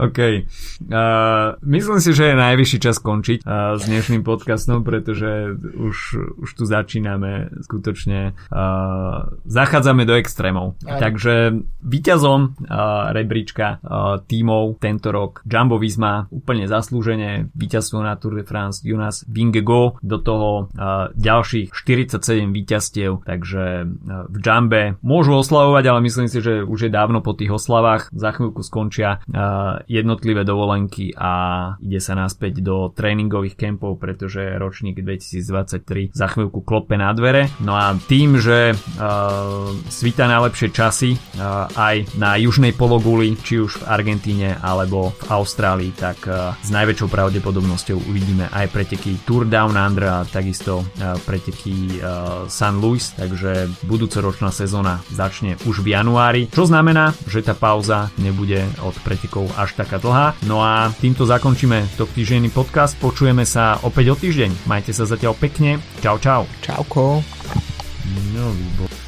[SPEAKER 1] OK. Uh, myslím si, že je najvyšší čas skončiť uh, s dnešným podcastom, pretože už, už tu začíname skutočne uh, zachádzame do extrémov. Aj. Takže víťazom uh, rebríčka uh, tímov tento rok Jumbo Visma úplne zaslúžene víťazstvo na Tour de France Jonas Vingego do toho uh, ďalších 47 víťazstiev, takže uh, v Jumbe môžu oslavovať, ale myslím si, že už je dávno po tých oslavách. Za chvíľku skončia uh, jednotlivé dovolenky a ide sa naspäť do tréningových kempov, pretože ročník 2023 za chvíľku klope na dvere. No a tým, že uh, svíta najlepšie časy uh, aj na južnej pologuli, či už v Argentíne alebo v Austrálii, tak uh, s najväčšou pravdepodobnosťou uvidíme aj preteky Tour Down Under a takisto uh, preteky uh, San Luis, takže budúcoročná sezóna začne už v januári, čo znamená, že tá pauza nebude od pretekov až tak taká dlhá. No a týmto zakončíme to týždenný podcast. Počujeme sa opäť o týždeň. Majte sa zatiaľ pekne. Čau, čau.
[SPEAKER 2] Čauko.
[SPEAKER 1] No, výbor.